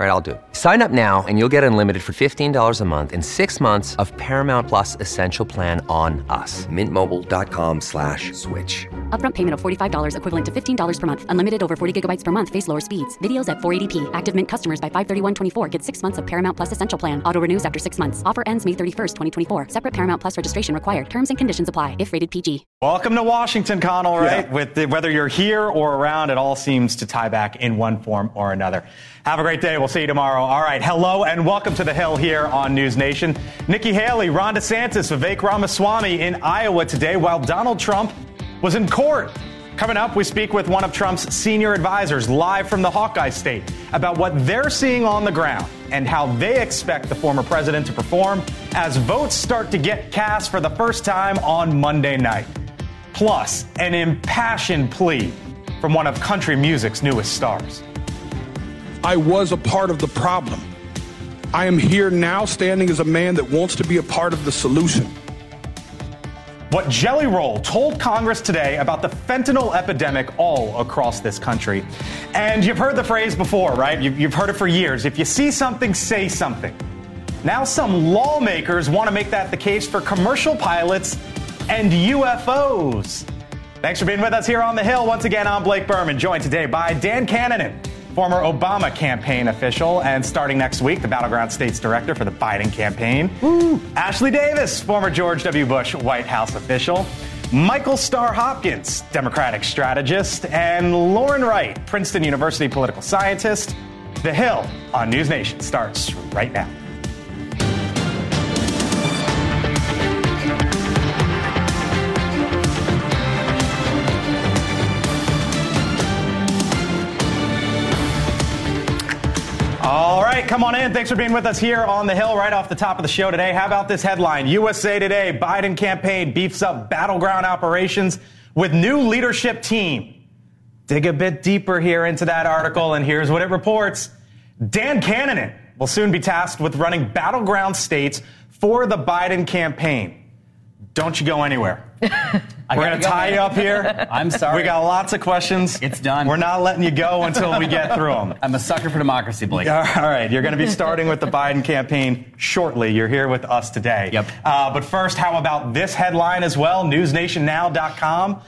All right, I'll do it. Sign up now and you'll get unlimited for $15 a month in six months of Paramount Plus Essential Plan on us. Mintmobile.com slash switch. Upfront payment of $45 equivalent to $15 per month. Unlimited over 40 gigabytes per month. Face lower speeds. Videos at 480p. Active Mint customers by 531.24 get six months of Paramount Plus Essential Plan. Auto renews after six months. Offer ends May 31st, 2024. Separate Paramount Plus registration required. Terms and conditions apply if rated PG. Welcome to Washington, Connell, right? Yeah. With the, whether you're here or around, it all seems to tie back in one form or another. Have a great day. We'll see you tomorrow. All right. Hello and welcome to the Hill here on News Nation. Nikki Haley, Ron DeSantis, Vivek Ramaswamy in Iowa today while Donald Trump was in court. Coming up, we speak with one of Trump's senior advisors live from the Hawkeye State about what they're seeing on the ground and how they expect the former president to perform as votes start to get cast for the first time on Monday night. Plus, an impassioned plea from one of country music's newest stars. I was a part of the problem. I am here now standing as a man that wants to be a part of the solution. What Jelly Roll told Congress today about the fentanyl epidemic all across this country. And you've heard the phrase before, right? You've heard it for years. If you see something, say something. Now, some lawmakers want to make that the case for commercial pilots and UFOs. Thanks for being with us here on the Hill. Once again, I'm Blake Burman, joined today by Dan Kanninen former Obama campaign official, and starting next week, the Battleground States Director for the Biden campaign. Woo. Ashley Davis, former George W. Bush White House official. Michael Starr Hopkins, Democratic strategist, and Lauren Wright, Princeton University political scientist. The Hill on News Nation starts right now. Come on in. Thanks for being with us here on the Hill right off the top of the show today. How about this headline? USA Today Biden campaign beefs up battleground operations with new leadership team. Dig a bit deeper here into that article, and here's what it reports. Dan Kanninen will soon be tasked with running battleground states for the Biden campaign. Don't you go anywhere. We're going to tie you up here. I'm sorry. We got lots of questions. It's done. We're not letting you go until we get through them. I'm a sucker for democracy, Blake. All right. You're going to be starting with the Biden campaign shortly. You're here with us today. Yep. Uh, but first, how about this headline as well? NewsNationNow.com.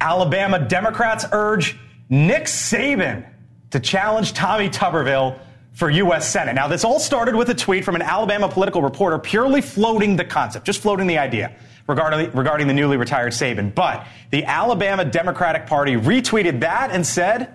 Alabama Democrats urge Nick Saban to challenge Tommy Tuberville for U.S. Senate. Now, this all started with a tweet from an Alabama political reporter purely floating the concept, just floating the idea regarding, regarding the newly retired Saban. But the Alabama Democratic Party retweeted that and said,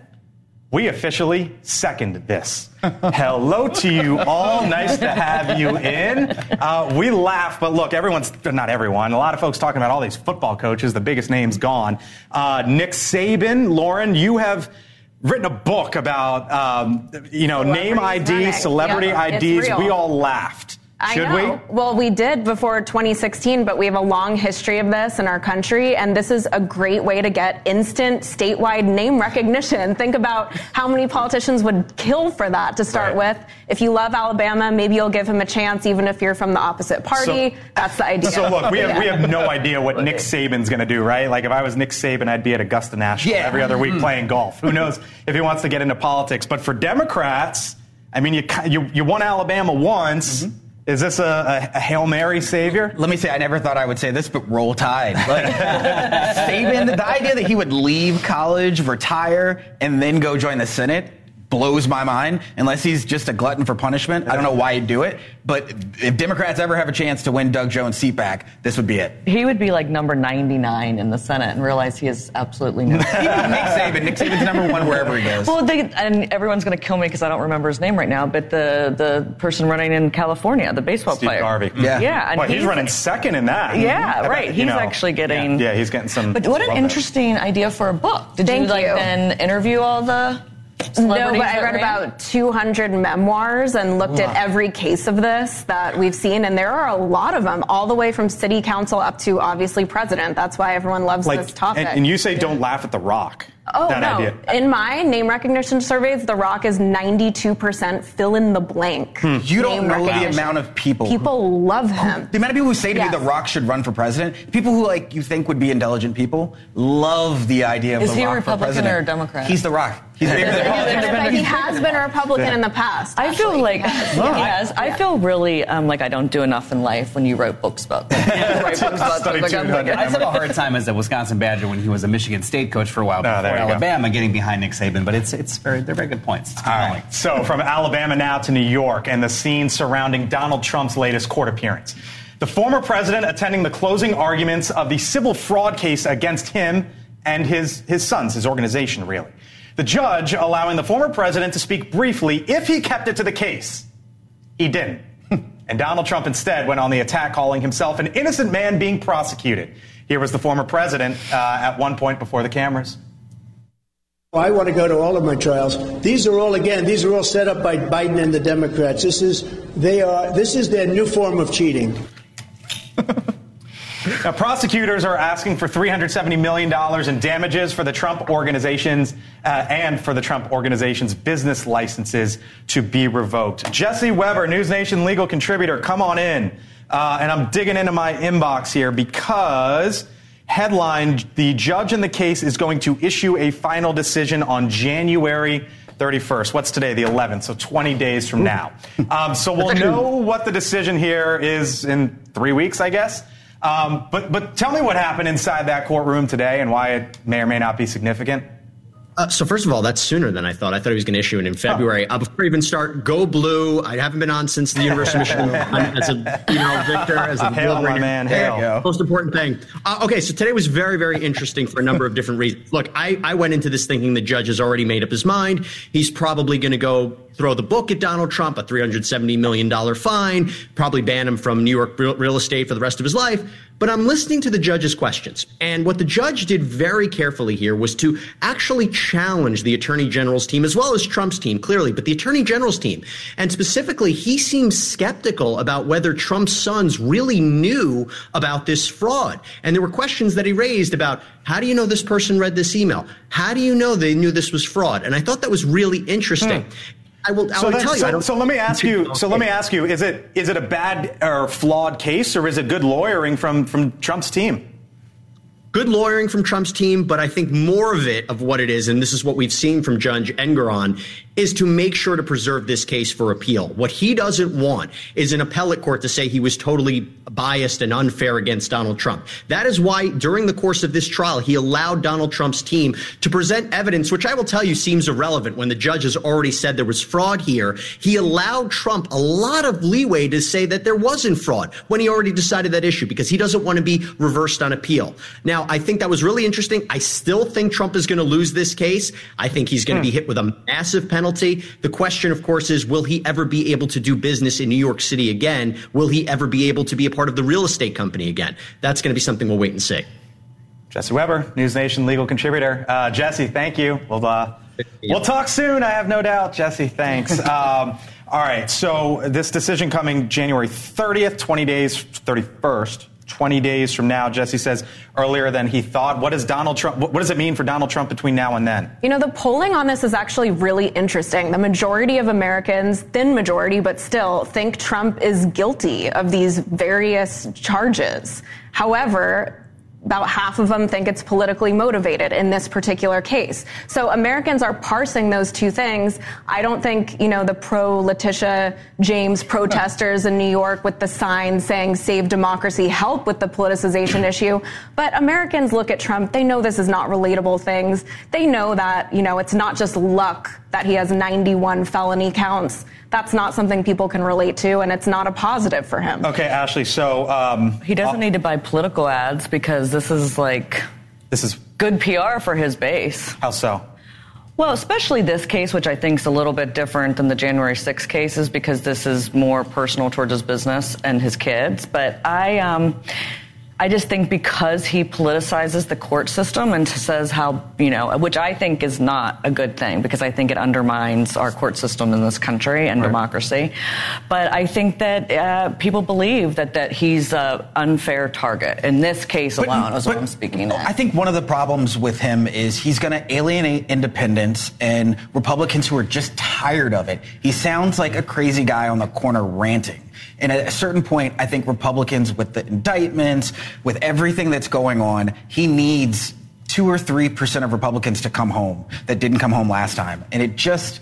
we officially second this. Hello to you all. Nice to have you in. Uh, we laugh, but look, everyone's, not everyone, a lot of folks talking about all these football coaches, the biggest names gone. Uh, Nick Saban, Lauren, you have written a book about, um, you know, name IDs, celebrity yeah, IDs. We all laughed. Should we? Well, we did before 2016, but we have a long history of this in our country, and this is a great way to get instant statewide name recognition. Think about how many politicians would kill for that to start right. with. If you love Alabama, maybe you'll give him a chance, even if you're from the opposite party. So, That's the idea. So look, we have, we have no idea what Nick Saban's going to do, right? Like if I was Nick Saban, I'd be at Augusta National yeah. every other week mm-hmm. playing golf. Who knows if he wants to get into politics? But for Democrats, I mean, you you, you won Alabama once. Mm-hmm is this a, a, Hail Mary savior? Let me say, I never thought I would say this, but roll tide. Like, Saban, the idea that he would leave college, retire, and then go join the Senate blows my mind unless he's just a glutton for punishment. I don't know why he'd do it, but if Democrats ever have a chance to win Doug Jones' seat back, this would be it. He would be like number 99 in the Senate and realize he is absolutely no. Nick Saban. Nick Saban's number one wherever he goes. Well, they, and everyone's going to kill me because I don't remember his name right now, but the, the person running in California, the baseball Steve player. Garvey. Yeah. Yeah. And well, he's, he's, running second in that. Yeah, right. He's know, actually getting. Yeah, he's getting some. But what an interesting idea for a book. Did Thank you like you. then interview all the no, but I read about 200 memoirs and looked wow. at every case of this that we've seen, and there are a lot of them, all the way from city council up to obviously president. That's why everyone loves like, this topic. And, and you say yeah. don't laugh at the rock. Oh that no! idea? In my name recognition surveys, The Rock is 92% fill in the blank. Hmm. You don't know the amount of people. People love him. The amount of people who say to Yes. me The Rock should run for president, people who like you think would be intelligent people, love the idea of Is The he a Rock for Republican president. or a Democrat? He's The Rock. He's bigger than But he has been a Republican in the past. I feel like He has. yes, I feel really um, like I don't do enough in life when you wrote books about them. write books about Study. Like, I'm like, I just have a hard time as a Wisconsin Badger when he was a Michigan State coach for a while Oh, go. Alabama, getting behind Nick Saban. But it's it's very they're very good points. All So from Alabama now to New York and the scene surrounding Donald Trump's latest court appearance. The former president attending the closing arguments of the civil fraud case against him and his, his sons, his organization, really. The judge allowing the former president to speak briefly if he kept it to the case. He didn't. And Donald Trump instead went on the attack, calling himself an innocent man being prosecuted. Here was the former president uh, at one point before the cameras. I want to go to all of my trials. These are all, again, these are all set up by Biden and the Democrats. This is, they are, this is their new form of cheating. Now, prosecutors are asking for $370 million in damages for the Trump organizations uh, and for the Trump organization's business licenses to be revoked. Jesse Weber, News Nation legal contributor, come on in. Uh, and I'm digging into my inbox here because headline the judge in the case is going to issue a final decision on January 31st. What's today? The 11th. So 20 days from now. Um, so we'll know what the decision here is in three weeks, I guess. Um, but but tell me what happened inside that courtroom today and why it may or may not be significant. Uh, so first of all, that's sooner than I thought. I thought he was going to issue it in February. Uh, before I even start, go blue. I haven't been on since the University of Michigan as a you know victor as a Hail, my man, hail. Most important thing. Uh, okay, so today was very very interesting for a number of different reasons. Look, I, I went into this thinking the judge has already made up his mind. He's probably going to go throw the book at Donald Trump, a three hundred seventy million dollar fine, probably ban him from New York real, real estate for the rest of his life. But I'm listening to the judge's questions. And what the judge did very carefully here was to actually challenge the attorney general's team as well as Trump's team, clearly, but the attorney general's team. And specifically, he seems skeptical about whether Trump's sons really knew about this fraud. And there were questions that he raised about how do you know this person read this email? How do you know they knew this was fraud? And I thought that was really interesting. Hmm. I will, I So, will then- tell you. I so, don't- so let me ask you. So let me ask you: Is it is it a bad or flawed case, or is it good lawyering from from Trump's team? good lawyering from Trump's team, but I think more of it, of what it is, and this is what we've seen from Judge Engoron, is to make sure to preserve this case for appeal. What he doesn't want is an appellate court to say he was totally biased and unfair against Donald Trump. That is why, during the course of this trial, he allowed Donald Trump's team to present evidence, which I will tell you seems irrelevant when the judge has already said there was fraud here. He allowed Trump a lot of leeway to say that there wasn't fraud when he already decided that issue because he doesn't want to be reversed on appeal. Now, I think that was really interesting. I still think Trump is going to lose this case. I think he's going to be hmm. hit with a massive penalty. The question, of course, is will he ever be able to do business in New York City again? Will he ever be able to be a part of the real estate company again? That's going to be something we'll wait and see. Jesse Weber, News Nation legal contributor. Uh, Jesse, thank you. We'll uh, we'll talk soon. I have no doubt. Jesse, thanks. um, all right. So this decision coming January 30th, 20 days, 31st. 20 days from now, Jesse says earlier than he thought. What does Donald Trump? What does it mean for Donald Trump between now and then? You know, the polling on this is actually really interesting. The majority of Americans, thin majority, but still, think Trump is guilty of these various charges. However, about half of them think it's politically motivated in this particular case. So Americans are parsing those two things. I don't think, you know, the pro Letitia James protesters in New York with the signs saying save democracy help with the politicization issue. But Americans look at Trump, they know this is not relatable things. They know that, you know, it's not just luck that he has 91 felony counts. That's not something people can relate to, and it's not a positive for him. Okay, Ashley. So um, He doesn't need to buy political ads because this is like this is good PR for his base. how so? Well, especially this case, which I think is a little bit different than the January 6 cases because this is more personal towards his business and his kids. But I, um, I just think because he politicizes the court system and says how, you know, which I think is not a good thing because I think it undermines our court system in this country and right. democracy. But I think that uh, people believe that, that he's an unfair target in this case but, alone, is what I'm speaking of. I think one of the problems with him is he's going to alienate independents and Republicans who are just tired of it. He sounds like a crazy guy on the corner ranting. And at a certain point, I think Republicans, with the indictments, with everything that's going on, he needs two or three percent of Republicans to come home that didn't come home last time. And it just,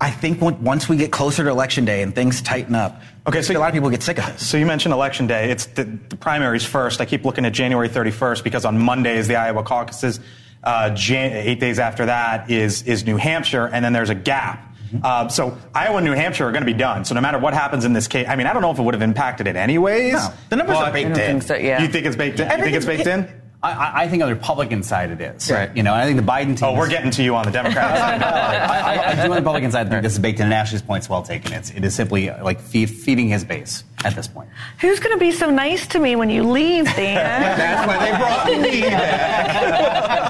I think once we get closer to election day and things tighten up, okay, so a lot of people get sick of this. So you mentioned election day. It's the, the primaries first. I keep looking at January 31st because on Monday is the Iowa caucuses. Uh, Jan- eight days after that is is New Hampshire, and then there's a gap. Uh, so Iowa and New Hampshire are going to be done. So no matter what happens in this case, I mean, I don't know if it would have impacted it anyways. No, the numbers are baked in. So, yeah. You think it's baked in? You think it's baked in? I, I, think on the Republican side it is. Right. You know, I think the Biden team. Oh, we're getting to you on the Democrat side. I, I, I, do on the Republican side think this is baked in, and Ashley's point's well taken. It's, it is simply like feed, feeding his base at this point. Who's going to be so nice to me when you leave, Dan? That's why they brought me back.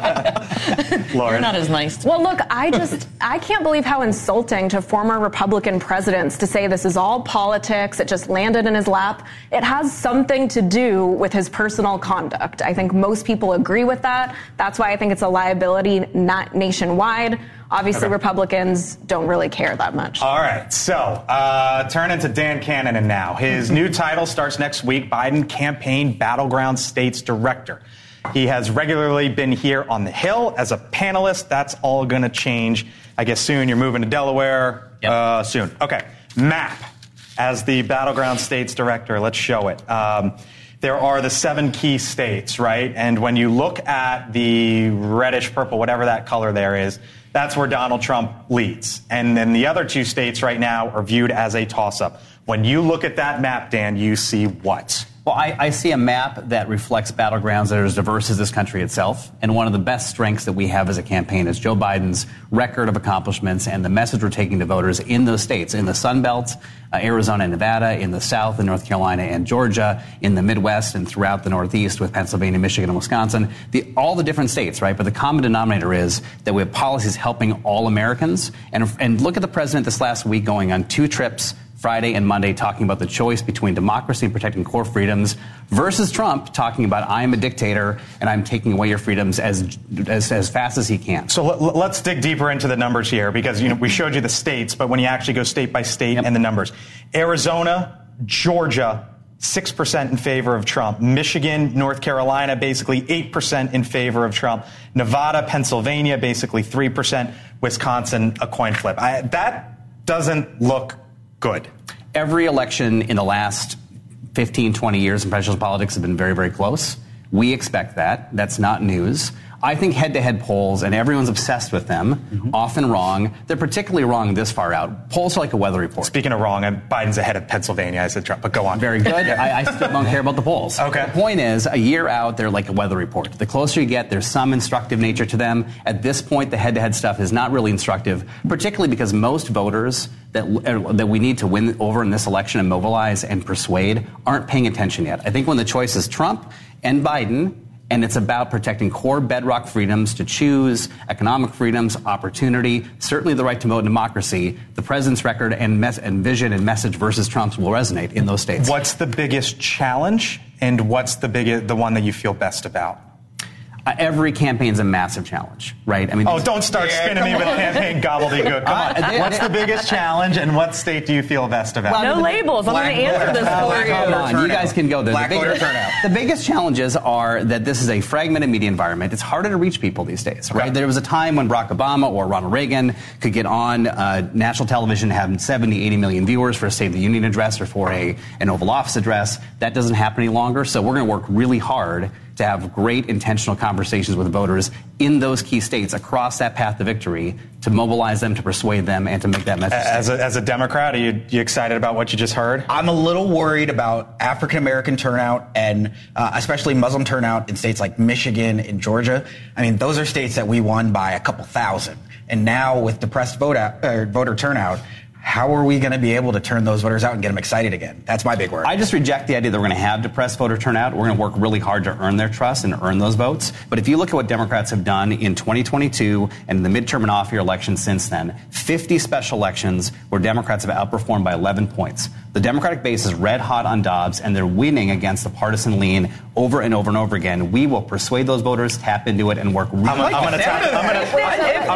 Lauren. You're not as nice. well, look, I just I can't believe how insulting to former Republican presidents to say this is all politics. It just landed in his lap. It has something to do with his personal conduct. I think most people agree with that. That's why I think it's a liability not nationwide. Obviously, okay. Republicans don't really care that much. All right. So, uh, turn into Dan Kanninen now. His new title starts next week Biden Campaign Battleground States Director. He has regularly been here on the Hill as a panelist. That's all going to change, I guess, soon. You're moving to Delaware yep. uh, soon. Okay. Map as the Battleground States Director. Let's show it. Um, there are the seven key states, right? And when you look at the reddish purple, whatever that color there is, that's where Donald Trump leads. And then the other two states right now are viewed as a toss up. When you look at that map, Dan, you see what? Well, I, I, see a map that reflects battlegrounds that are as diverse as this country itself. And one of the best strengths that we have as a campaign is Joe Biden's record of accomplishments and the message we're taking to voters in those states, in the Sun Belt, uh, Arizona and Nevada, in the South, in North Carolina and Georgia, in the Midwest and throughout the Northeast with Pennsylvania, Michigan, and Wisconsin. The, all the different states, right? But the common denominator is that we have policies helping all Americans. And, and look at the president this last week going on two trips Friday and Monday talking about the choice between democracy and protecting core freedoms versus Trump talking about I am a dictator and I'm taking away your freedoms as as, as fast as he can. So let, us dig deeper into the numbers here because you know we showed you the states, but when you actually go state by state yep. and the numbers, Arizona, Georgia. 6% in favor of Trump. Michigan, North Carolina, basically 8% in favor of Trump. Nevada, Pennsylvania, basically 3%. Wisconsin, a coin flip. I, that doesn't look good. Every election in the last 15, 20 years in presidential politics has been very, very close. We expect that. That's not news. I think head to head polls, and everyone's obsessed with them, mm-hmm. often wrong. They're particularly wrong this far out. Polls are like a weather report. Speaking of wrong, Biden's ahead of Pennsylvania. I said Trump, but go on. Very good. I, I, still don't care about the polls. Okay. The point is, a year out, they're like a weather report. The closer you get, there's some instructive nature to them. At this point, the head to head stuff is not really instructive, particularly because most voters that, uh, that we need to win over in this election and mobilize and persuade aren't paying attention yet. I think when the choice is Trump and Biden, and it's about protecting core bedrock freedoms to choose, economic freedoms, opportunity, certainly the right to vote in democracy. The president's record and, mes- and vision and message versus Trump's will resonate in those states. What's the biggest challenge, and what's the biggest, the one that you feel best about? Uh, every campaign's a massive challenge, right? I mean, oh, don't start yeah, spinning me with campaign gobbledygook. Come on. Uh, What's the biggest challenge, and what state do you feel best about? Well, no labels. I'm going to answer this for you. Come on, you guys can go there. Black the, big, turnout. the biggest challenges are that this is a fragmented media environment. It's harder to reach people these days, right? Okay. There was a time when Barack Obama or Ronald Reagan could get on uh, national television, have 70, 80 million viewers for a State of the Union address or for a an Oval Office address. That doesn't happen any longer. So we're going to work really hard to have great intentional conversations with voters in those key states across that path to victory to mobilize them, to persuade them, and to make that message. As a, as a Democrat, are you, you, excited about what you just heard? I'm a little worried about African American turnout and uh, especially Muslim turnout in states like Michigan and Georgia. I mean, those are states that we won by a couple thousand. And now with depressed vote out, uh, voter turnout, how are we going to be able to turn those voters out and get them excited again? That's my big worry. I just reject the idea that we're going to have depressed voter turnout. We're going to work really hard to earn their trust and earn those votes. But if you look at what Democrats have done in 2022 and the midterm and off year elections since then, 50 special elections where Democrats have outperformed by 11 points. The Democratic base is red hot on Dobbs, and they're winning against the partisan lean over and over and over again. We will persuade those voters, tap into it, and work really I'm, I'm going to tap. I'm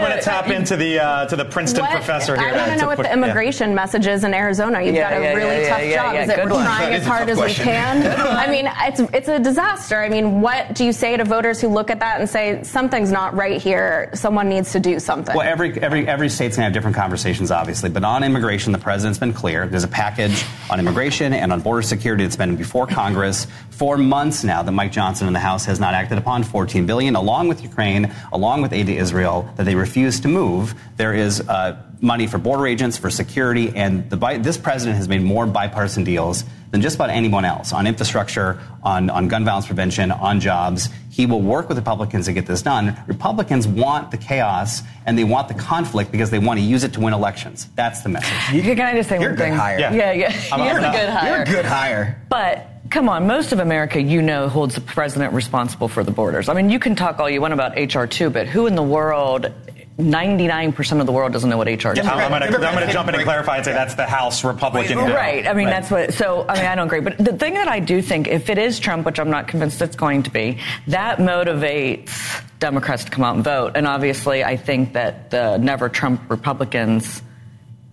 going I'm to tap into the uh, to the Princeton What- professor here. I want to know what put- the yeah. immigration message is in Arizona. You've Yeah, got a yeah, really yeah, tough yeah, job. yeah, is it good we're one. trying as hard tough as we can? I mean, it's it's a disaster. I mean, what do you say to voters who look at that and say something's not right here? Someone needs to do something. Well, every, every, every state's going to have different conversations, obviously. But on immigration, the president's been clear. There's a package on immigration and on border security that's been before Congress for months now that Mike Johnson in the House has not acted upon. 14 billion, along with Ukraine, along with aid to Israel, that they refuse to move. There is uh, money for border agents, for security, and the, bi- this president has made more bipartisan deals than just about anyone else on infrastructure, on, on gun violence prevention, on jobs. He will work with Republicans to get this done. Republicans want the chaos and they want the conflict because they want to use it to win elections. That's the message. You, Can I just say You're a one good thing? hire. Yeah. Yeah, yeah. I'm- You're a good hire. You're a good hire. But come on, most of America, you know, holds the president responsible for the borders. I mean, you can talk all you want about HR two, but who in the world? 99% of the world doesn't know what HR is. I'm, going to I'm going to jump in and clarify and say that's the House Republican bill. Right. I mean, Right. that's what. So, I mean, I don't agree. But the thing that I do think, if it is Trump, which I'm not convinced it's going to be, that motivates Democrats to come out and vote. And obviously, I think that the never Trump Republicans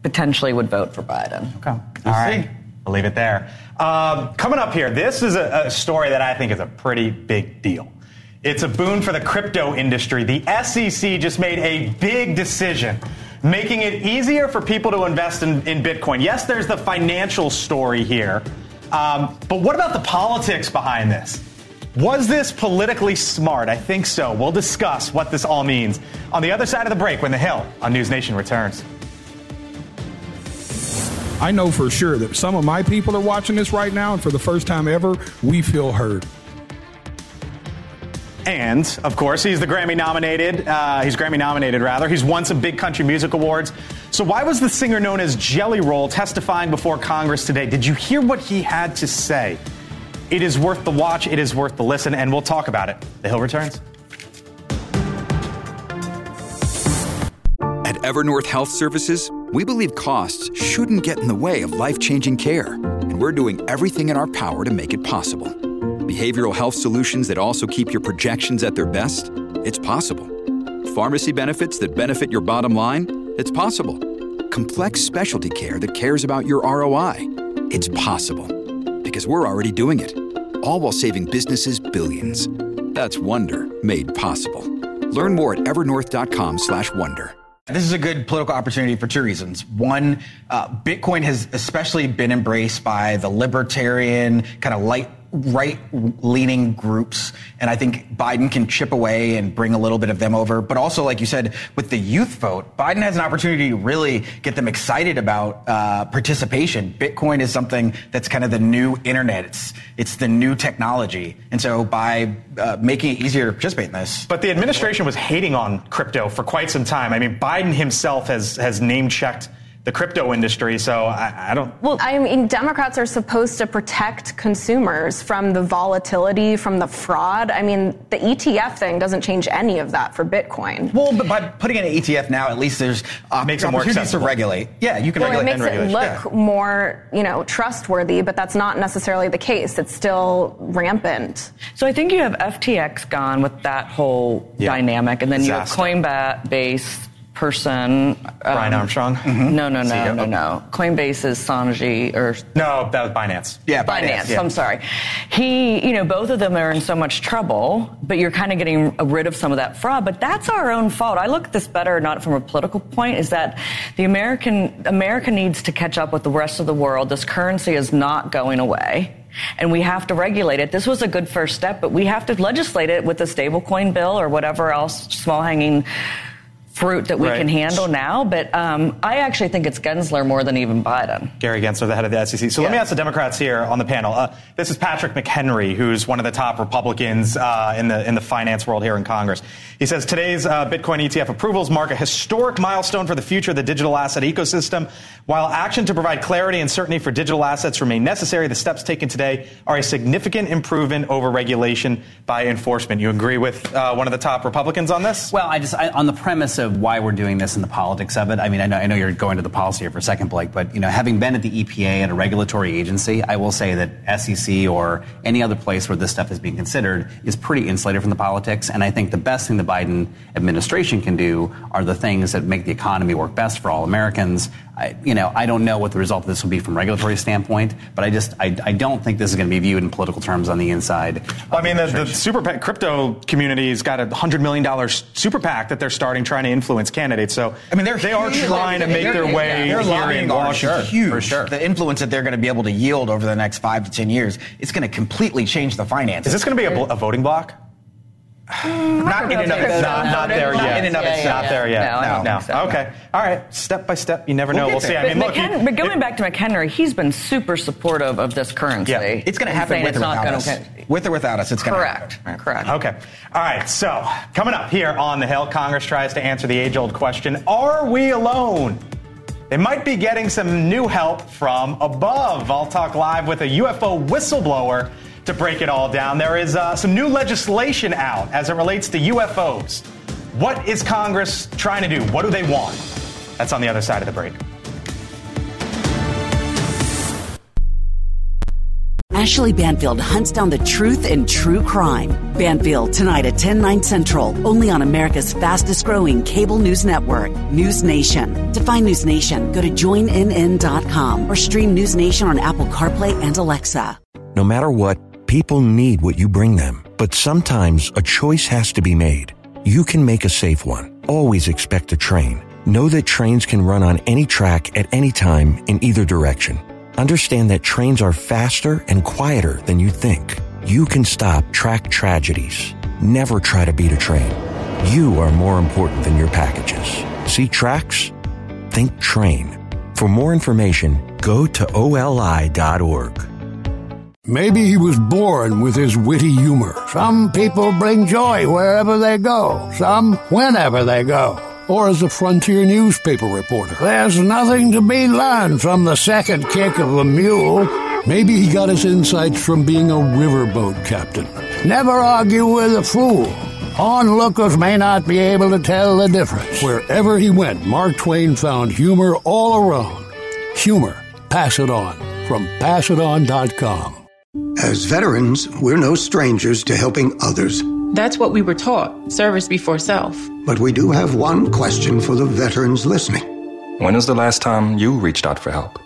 potentially would vote for Biden. Okay. All right. I'll leave it there. Um, coming up here, this is a, a story that I think is a pretty big deal. It's a boon for the crypto industry. The SEC just made a big decision, making it easier for people to invest in, in Bitcoin. Yes, there's the financial story here, um, but what about the politics behind this? Was this politically smart? I think so. We'll discuss what this all means on the other side of the break when The Hill on News Nation returns. I know for sure that some of my people are watching this right now, and for the first time ever, we feel heard. And of course, he's the Grammy nominated. Uh, he's Grammy nominated, rather. He's won some big country music awards. So, why was the singer known as Jelly Roll testifying before Congress today? Did you hear what he had to say? It is worth the watch. It is worth the listen, and we'll talk about it. The Hill returns. At Evernorth Health Services, we believe costs shouldn't get in the way of life changing care, and we're doing everything in our power to make it possible. Behavioral health solutions that also keep your projections at their best? It's possible. Pharmacy benefits that benefit your bottom line? It's possible. Complex specialty care that cares about your ROI? It's possible. Because we're already doing it. All while saving businesses billions. That's Wonder made possible. Learn more at evernorth.com/wonder. This is a good political opportunity for two reasons. One, uh, Bitcoin has especially been embraced by the libertarian, kind of light, right leaning groups. And I think Biden can chip away and bring a little bit of them over. But also, like you said, with the youth vote, Biden has an opportunity to really get them excited about uh, participation. Bitcoin is something that's kind of the new internet. It's, it's the new technology. And so by uh, making it easier to participate in this, But the administration was hating on crypto for quite some time. I mean, Biden himself has has name checked the crypto industry. So I, I don't. Well, I mean, Democrats are supposed to protect consumers from the volatility, from the fraud. I mean, the ETF thing doesn't change any of that for Bitcoin. Well, but by putting in an ETF now, at least there's uh, Makes it more opportunities to accessible. regulate. Yeah, you can Well, it regulate makes and it regulate. look more, you know, trustworthy, but that's not necessarily the case. It's still rampant. So I think you have FTX gone with that whole Yeah. dynamic, and then Disaster. you have Coinbase person. Brian um, Armstrong. No, no, no, CEO. no, no. Coinbase is Sanji or No, that was Binance. Yeah, Binance. yeah. I'm sorry. He, you know, both of them are in so much trouble, but you're kind of getting rid of some of that fraud. But that's our own fault. I look at this better, not from a political point, is that the American America needs to catch up with the rest of the world. This currency is not going away. And we have to regulate it. This was a good first step, but we have to legislate it with a stablecoin bill or whatever else small hanging fruit that we Right. can handle now. But um, I actually think it's Gensler more than even Biden. Gary Gensler, the head of the SEC. So let me ask the Democrats here on the panel. Uh, this is Patrick McHenry, who's one of the top Republicans uh, in the in the finance world here in Congress. He says today's uh, Bitcoin ETF approvals mark a historic milestone for the future of the digital asset ecosystem. While action to provide clarity and certainty for digital assets remain necessary, the steps taken today are a significant improvement over regulation by enforcement. You agree with uh, one of the top Republicans on this? Well, I just I, on the premise of why we're doing this and the politics of it. I mean, I know, I know you're going to the policy here for a second, Blake, but you know, having been at the EPA and a regulatory agency, I will say that SEC or any other place where this stuff is being considered is pretty insulated from the politics. And I think the best thing the Biden administration can do are the things that make the economy work best for all Americans. I, you know, I don't know what the result of this will be from a regulatory standpoint, but I just I, I don't think this is going to be viewed in political terms on the inside. Well, I mean, the, the super PAC, crypto community's got a hundred million dollars super PAC that they're starting trying to influence candidates. So I mean, they're they are trying to make They're- their way Their here in arm is Washington. huge. For sure. The influence that they're going to be able to yield over the next five to ten years, it's going to completely change the finances. Is this going to be a, a voting block? Not in and of itself? not there yet. in and of itself. Not there yet. No, think so, no. Okay. All right. Step by step. You never We'll know. We'll see. there. I mean, but, look. McHen- you- but going back to McHenry, he's been super supportive of this currency. Yeah. It's going to happen with it's or not without gonna us. get- With or without us, it's going to happen. Correct. Correct. Okay. All right. So, coming up here on the Hill, Congress tries to answer the age old question Are we alone? They might be getting some new help from above. I'll talk live with a UFO whistleblower to break it all down. There is uh, some new legislation out as it relates to UFOs. What is Congress trying to do? What do they want? That's on the other side of the break. Ashley Banfield hunts down the truth in true crime. Banfield tonight at 10, 9 central, only on America's fastest growing cable news network, News Nation. To find News Nation, go to joinnn.com or stream News Nation on Apple CarPlay and Alexa. No matter what, people need what you bring them. But sometimes a choice has to be made. You can make a safe one. Always expect a train. Know that trains can run on any track at any time in either direction. Understand that trains are faster and quieter than you think. You can stop track tragedies. Never try to beat a train. You are more important than your packages. See tracks? Think train. For more information, go to oli.org. Maybe he was born with his witty humor. Some people bring joy wherever they go, some whenever they go. Or as a frontier newspaper reporter. There's nothing to be learned from the second kick of a mule. Maybe he got his insights from being a riverboat captain. Never argue with a fool. Onlookers may not be able to tell the difference. Wherever he went, Mark Twain found humor all around. Humor. Pass it on. From passiton.com. As veterans, we're no strangers to helping others. That's what we were taught service before self. But we do have one question for the veterans listening. When was the last time you reached out for help?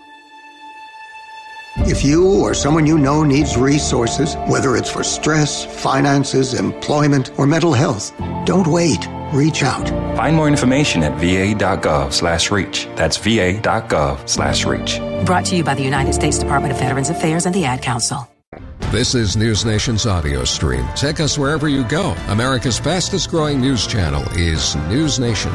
If you or someone you know needs resources, whether it's for stress, finances, employment, or mental health, don't wait. Reach out. Find more information at va.gov slash reach. That's va.gov slash reach. Brought to you by the United States Department of Veterans Affairs and the Ad Council. This is News Nation's audio stream. Take us wherever you go. America's fastest growing news channel is News Nation.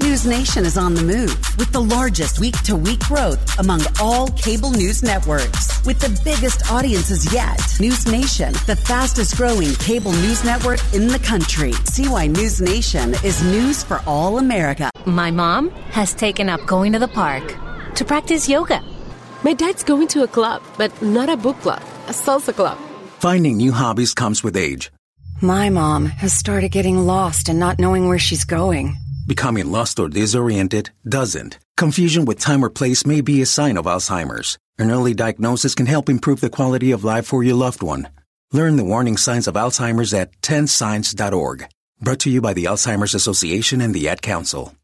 News Nation is on the move with the largest week to week growth among all cable news networks. With the biggest audiences yet, News Nation, the fastest growing cable news network in the country. See why News Nation is news for all America. My mom has taken up going to the park to practice yoga. My dad's going to a club, but not a book club, a salsa club. Finding new hobbies comes with age. My mom has started getting lost and not knowing where she's going. Becoming lost or disoriented doesn't. Confusion with time or place may be a sign of Alzheimer's. An early diagnosis can help improve the quality of life for your loved one. Learn the warning signs of Alzheimer's at 10signs.org. Brought to you by the Alzheimer's Association and the Ad Council.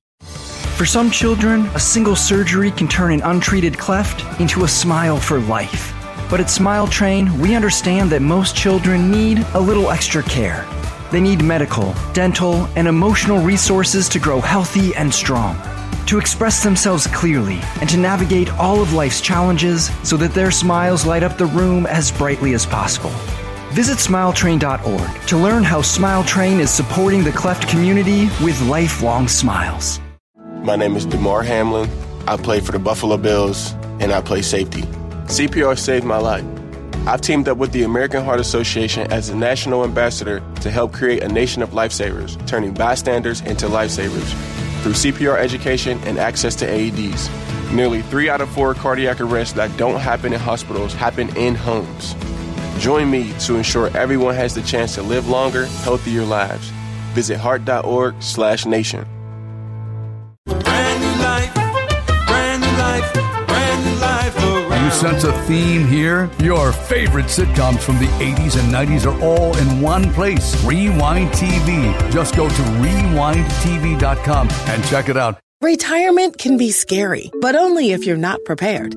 For some children, a single surgery can turn an untreated cleft into a smile for life. But at Smile Train, we understand that most children need a little extra care. They need medical, dental, and emotional resources to grow healthy and strong, to express themselves clearly, and to navigate all of life's challenges so that their smiles light up the room as brightly as possible. Visit smiletrain.org to learn how Smile Train is supporting the cleft community with lifelong smiles. My name is Damar Hamlin. I play for the Buffalo Bills and I play safety. CPR saved my life. I've teamed up with the American Heart Association as a national ambassador to help create a nation of lifesavers, turning bystanders into lifesavers through CPR education and access to AEDs. Nearly three out of four cardiac arrests that don't happen in hospitals happen in homes. Join me to ensure everyone has the chance to live longer, healthier lives. Visit heart.org/nation. You sense a theme here? Your favorite sitcoms from the 80s and 90s are all in one place. Rewind TV. Just go to rewindtv.com and check it out. Retirement can be scary, but only if you're not prepared.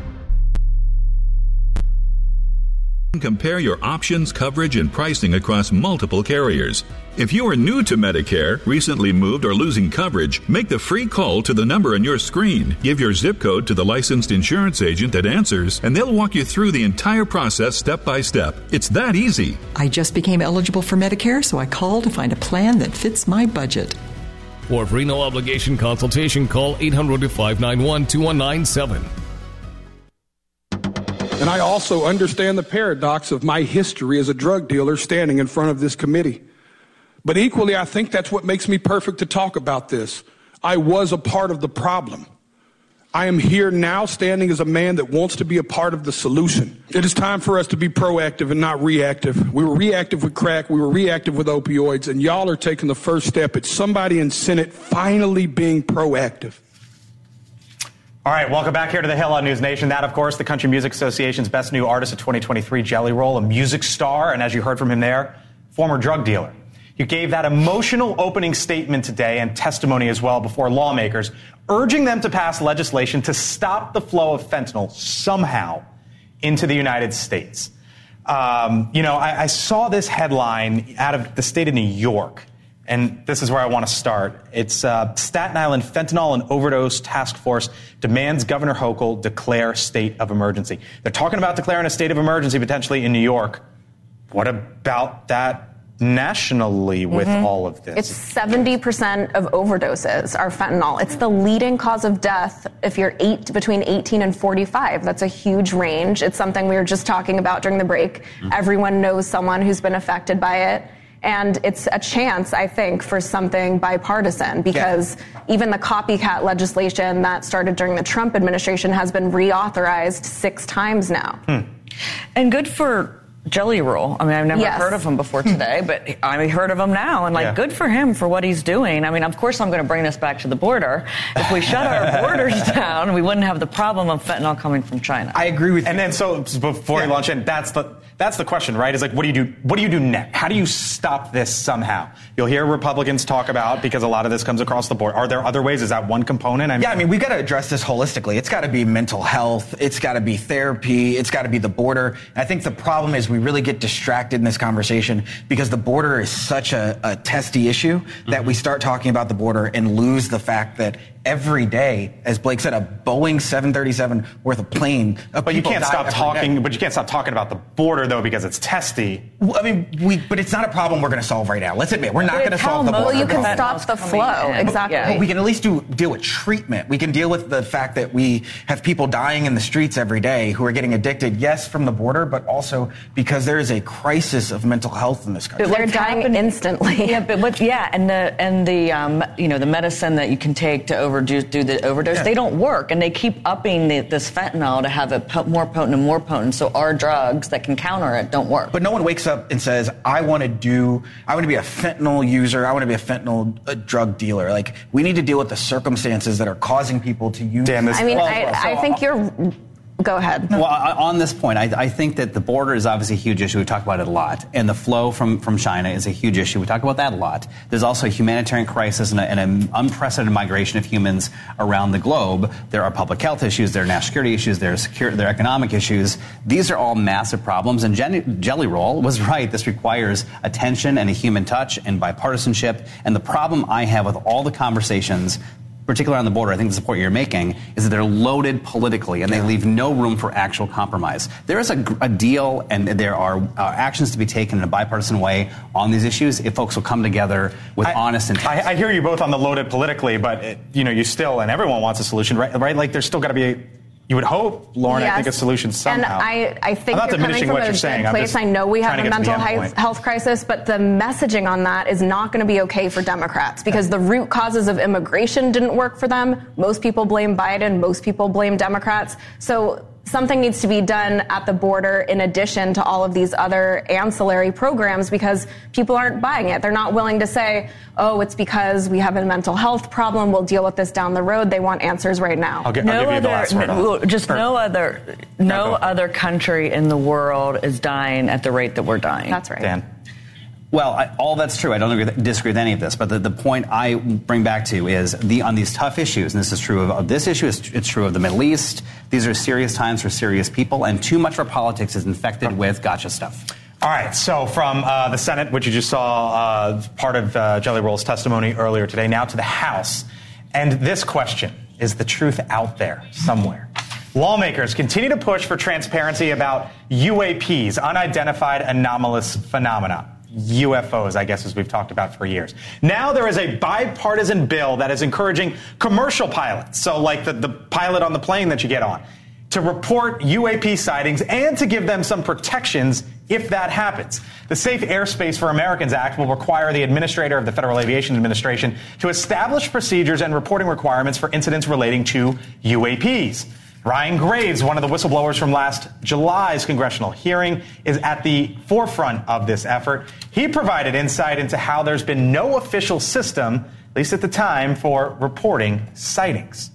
Compare your options, coverage, and pricing across multiple carriers. If you are new to Medicare, recently moved, or losing coverage, make the free call to the number on your screen. Give your zip code to the licensed insurance agent that answers, and they'll walk you through the entire process step by step. It's that easy. I just became eligible for Medicare, so I called to find a plan that fits my budget. For a free no obligation consultation, call 800 591 2197. And I also understand the paradox of my history as a drug dealer standing in front of this committee. But equally, I think that's what makes me perfect to talk about this. I was a part of the problem. I am here now standing as a man that wants to be a part of the solution. It is time for us to be proactive and not reactive. We were reactive with crack, we were reactive with opioids, and y'all are taking the first step. It's somebody in Senate finally being proactive. All right, welcome back here to the Hill on News Nation. That, of course, the Country Music Association's Best New Artist of 2023, Jelly Roll, a music star, and as you heard from him there, former drug dealer. You gave that emotional opening statement today and testimony as well before lawmakers, urging them to pass legislation to stop the flow of fentanyl somehow into the United States. Um, you know, I, I saw this headline out of the state of New York and this is where I want to start. It's uh, Staten Island Fentanyl and Overdose Task Force demands Governor Hochul declare state of emergency. They're talking about declaring a state of emergency potentially in New York. What about that nationally with Mhm. all of this? It's 70% of overdoses are fentanyl. It's the leading cause of death if you're eight, between 18 and 45. That's a huge range. It's something we were just talking about during the break. Mm-hmm. Everyone knows someone who's been affected by it. And it's a chance, I think, for something bipartisan because even the copycat legislation that started during the Trump administration has been reauthorized six times now. Hmm. And good for Jelly Roll. I mean, I've never Yes. heard of him before today, but I heard of him now, and like, Yeah. good for him for what he's doing. I mean, of course, I'm going to bring this back to the border. If we shut our borders down, we wouldn't have the problem of fentanyl coming from China. I agree with. You. And then, so before we launch in, that's the that's the question, right? Is like, what do you do? What do you do next? How do you stop this somehow? You'll hear Republicans talk about because a lot of this comes across the board. Are there other ways? Is that one component? I mean, yeah, I mean, we've got to address this holistically. It's got to be mental health. It's got to be therapy. It's got to be the border. And I think the problem is we really get distracted in this conversation because the border is such a, a testy issue that we start talking about the border and lose the fact that every day, as Blake said, a Boeing 737 worth of plane. Of But you can't stop talking. day. But you can't stop talking about the border though because it's testy. Well, I mean, we, but it's not a problem we're going to solve right now. Let's admit, we're not going to solve the border. Well, you can problem. stop the flow. Exactly. But we can at least do deal with treatment. We can deal with the fact that we have people dying in the streets every day who are getting addicted, yes, from the border, but also because there is a crisis of mental health in this country. But They're dying instantly. Yeah, but what? Yeah, and the and the um, you know the medicine that you can take to overdo do the overdose, Yeah. they don't work, and they keep upping the, this fentanyl to have it po- more potent and more potent. So our drugs that can counter it don't work. But no one wakes up and says, I want to do, I want to be a fentanyl user, I want to be a fentanyl uh, drug dealer. Like, we need to deal with the circumstances that are causing people to use Damn this! I mean, I, I think you're Go ahead. Well, on this point, I, I think that the border is obviously a huge issue. We talk about it a lot. And the flow from, from China is a huge issue. We talk about that a lot. There's also a humanitarian crisis and, a, and an unprecedented migration of humans around the globe. There are public health issues, there are national security issues, there are, secure, there are economic issues. These are all massive problems. And Jelly Roll was right. This requires attention and a human touch and bipartisanship. And the problem I have with all the conversations particularly on the border, I think the support you're making is that they're loaded politically and they leave no room for actual compromise. There is a, a deal and there are uh, actions to be taken in a bipartisan way on these issues if folks will come together with honest intent. I, I hear you both on the loaded politically, but it, you know, you still and everyone wants a solution, right? Right? Like there's still got to be. A, you would hope, Lauren. I think a solution somehow. And I, I think I'm not diminishing what you're saying. Place. I know we have a to get to the mental health, health crisis, but the messaging on that is not going to be okay for Democrats because the root causes of immigration didn't work for them. Most people blame Biden. Most people blame Democrats. So something needs to be done at the border in addition to all of these other ancillary programs because people aren't buying it. They're not willing to say, oh, it's because we have a mental health problem. We'll deal with this down the road. They want answers right now. I'll, get, no other, no- just no other, no other country in the world is dying at the rate that we're dying. That's right. Well, I, all that's true. I don't agree, disagree with any of this. But the, the point I bring back to is the on these tough issues, and this is true of, of this issue. It's, it's true of the Middle East. These are serious times for serious people, and too much of our politics is infected with gotcha stuff. All right, so from uh, the Senate, which you just saw uh, part of uh, Jelly Roll's testimony earlier today, now to the House. And this question is the truth out there somewhere? Lawmakers continue to push for transparency about UAPs, unidentified anomalous phenomena. UFOs, I guess, as we've talked about for years. Now there is a bipartisan bill that is encouraging commercial pilots, so like the, the pilot on the plane that you get on, to report UAP sightings and to give them some protections if that happens. The Safe Airspace for Americans Act will require the administrator of the Federal Aviation Administration to establish procedures and reporting requirements for incidents relating to UAPs. Ryan Graves, one of the whistleblowers from last July's congressional hearing, is at the forefront of this effort. He provided insight into how there's been no official system, at least at the time, for reporting sightings.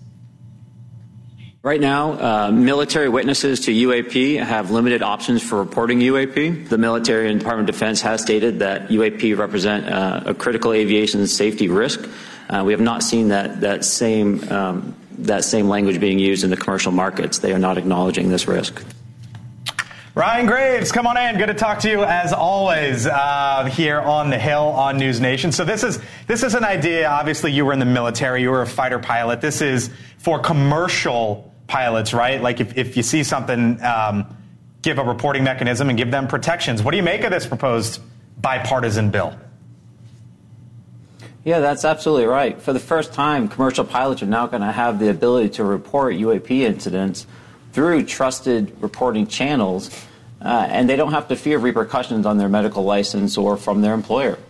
Right now, uh, military witnesses to UAP have limited options for reporting UAP. The military and Department of Defense has stated that UAP represent uh, a critical aviation safety risk. Uh, we have not seen that that same um, that same language being used in the commercial markets. They are not acknowledging this risk. Ryan Graves, come on in. Good to talk to you as always uh, here on the Hill on News Nation. So this is this is an idea. Obviously, you were in the military. You were a fighter pilot. This is for commercial pilots, right? Like if, if you see something, um, give a reporting mechanism and give them protections. What do you make of this proposed bipartisan bill? Yeah, that's absolutely right. For the first time, commercial pilots are now going to have the ability to report UAP incidents through trusted reporting channels, uh, and they don't have to fear repercussions on their medical license or from their employer.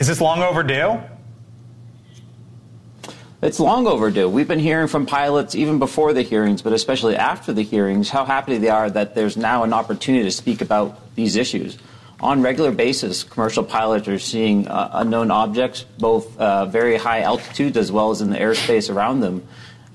Is this long overdue? It's long overdue. We've been hearing from pilots even before the hearings, but especially after the hearings, how happy they are that there's now an opportunity to speak about these issues. On regular basis, commercial pilots are seeing uh, unknown objects, both uh, very high altitudes as well as in the airspace around them,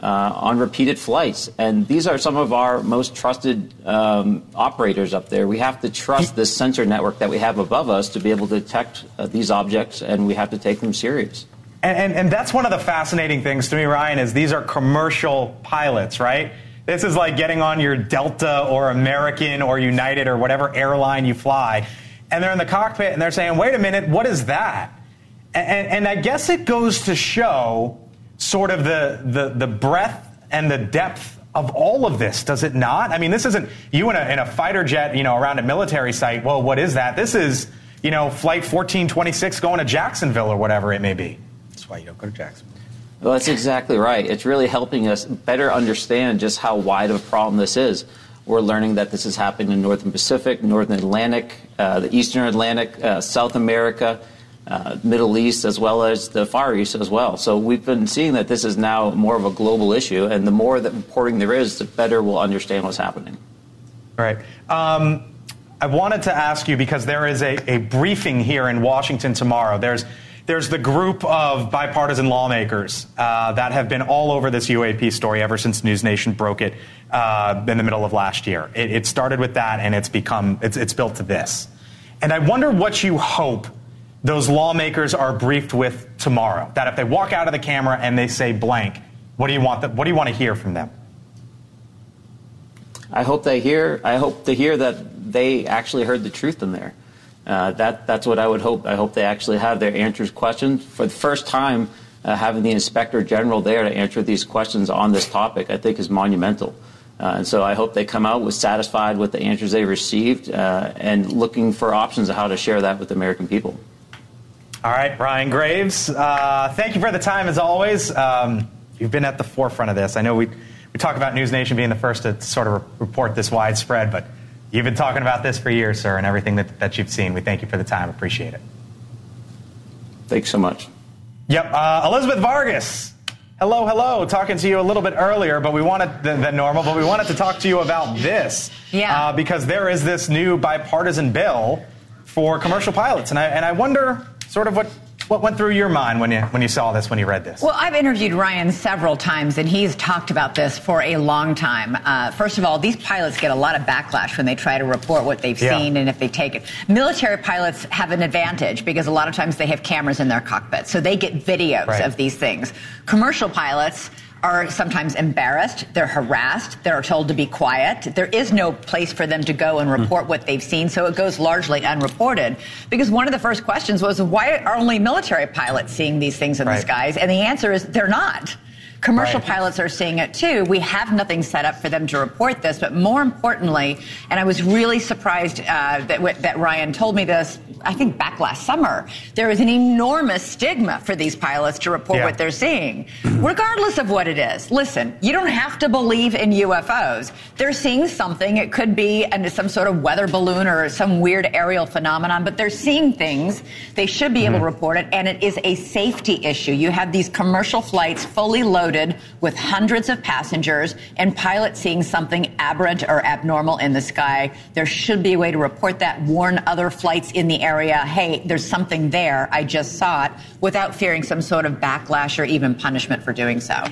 uh, on repeated flights. And these are some of our most trusted um, operators up there. We have to trust this sensor network that we have above us to be able to detect uh, these objects, and we have to take them serious. And, and, and that's one of the fascinating things to me, Ryan, is these are commercial pilots, right? This is like getting on your Delta or American or United or whatever airline you fly, and they're in the cockpit and they're saying, wait a minute, what is that? And, and, and I guess it goes to show sort of the, the, the breadth and the depth of all of this, does it not? I mean, this isn't you in a, in a fighter jet, you know, around a military site. Well, what is that? This is, you know, flight 1426 going to Jacksonville or whatever it may be. That's why you don't go to Jacksonville. Well, that's exactly right. It's really helping us better understand just how wide of a problem this is. We're learning that this is happening in Northern Pacific, Northern Atlantic, uh, the Eastern Atlantic, uh, South America, uh, Middle East, as well as the Far East as well. So we've been seeing that this is now more of a global issue, and the more that reporting there is, the better we'll understand what's happening. All right. Um, I wanted to ask you because there is a, a briefing here in Washington tomorrow. There's There's the group of bipartisan lawmakers uh, that have been all over this UAP story ever since News Nation broke it uh, in the middle of last year. It, it started with that, and it's become it's, it's built to this. And I wonder what you hope those lawmakers are briefed with tomorrow. That if they walk out of the camera and they say blank, what do you want? The, what do you want to hear from them? I hope they hear. I hope to hear that they actually heard the truth in there. Uh, that that's what I would hope. I hope they actually have their answers questions for the first time. Uh, having the inspector general there to answer these questions on this topic, I think, is monumental. Uh, and so I hope they come out with satisfied with the answers they received uh, and looking for options of how to share that with the American people. All right, Ryan Graves, uh, thank you for the time as always. Um, you've been at the forefront of this. I know we, we talk about News Nation being the first to sort of re- report this widespread, but you've been talking about this for years, sir, and everything that, that you've seen. We thank you for the time. Appreciate it. Thanks so much. Yep. Uh, Elizabeth Vargas. Hello, hello. Talking to you a little bit earlier, but we wanted than, than normal, but we wanted to talk to you about this. Yeah. Uh, because there is this new bipartisan bill for commercial pilots, and I and I wonder sort of what what went through your mind when you when you saw this when you read this. Well, I've interviewed Ryan several times, and he's talked about this for a long time. Uh, first of all, these pilots get a lot of backlash when they try to report what they've Yeah. seen and if they take it. Military pilots have an advantage because a lot of times they have cameras in their cockpit, so they get videos Right. of these things. Commercial pilots are sometimes embarrassed, they're harassed, they're told to be quiet. There is no place for them to go and report what they've seen, so it goes largely unreported. Because one of the first questions was, why are only military pilots seeing these things in the skies? And the answer is they're not. Commercial Right. pilots are seeing it too. We have nothing set up for them to report this, but more importantly, and I was really surprised uh, that, that Ryan told me this, I think back last summer, there is an enormous stigma for these pilots to report Yeah. what they're seeing, regardless of what it is. Listen, you don't have to believe in UFOs. They're seeing something. It could be some sort of weather balloon or some weird aerial phenomenon, but they're seeing things. They should be able to report it, and it is a safety issue. You have these commercial flights fully loaded with hundreds of passengers, and pilots seeing something aberrant or abnormal in the sky. There should be a way to report that, warn other flights in the area, hey, there's something there. I just saw it, without fearing some sort of backlash or even punishment for doing so.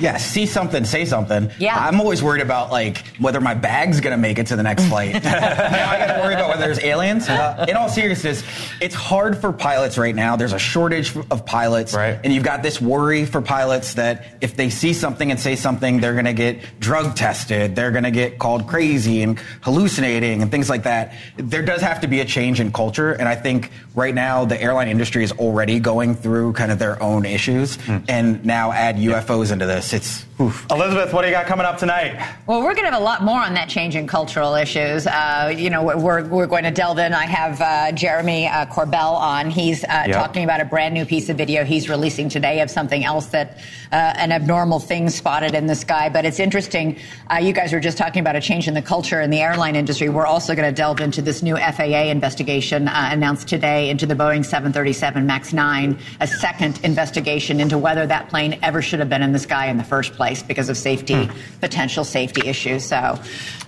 Yeah, see something, say something. Yeah. I'm always worried about like whether my bag's gonna make it to the next flight. now I gotta worry about whether there's aliens. Uh, in all seriousness, it's hard for pilots right now. There's a shortage of pilots, right. and you've got this worry for pilots that if they see something and say something, they're gonna get drug tested, they're gonna get called crazy and hallucinating and things like that. There does have to be a change in culture, and I think right now the airline industry is already going through kind of their own issues, and now add UFOs into this. It's oof. Elizabeth, what do you got coming up tonight? Well, we're going to have a lot more on that change in cultural issues. Uh, you know, we're, we're going to delve in. I have uh, Jeremy uh, Corbell on. He's uh, Yep. talking about a brand new piece of video he's releasing today of something else that uh, an abnormal thing spotted in the sky. But it's interesting. Uh, you guys were just talking about a change in the culture in the airline industry. We're also going to delve into this new FAA investigation uh, announced today into the Boeing 737 MAX 9, a second investigation into whether that plane ever should have been in the sky in the first place because of safety, potential safety issues. So uh,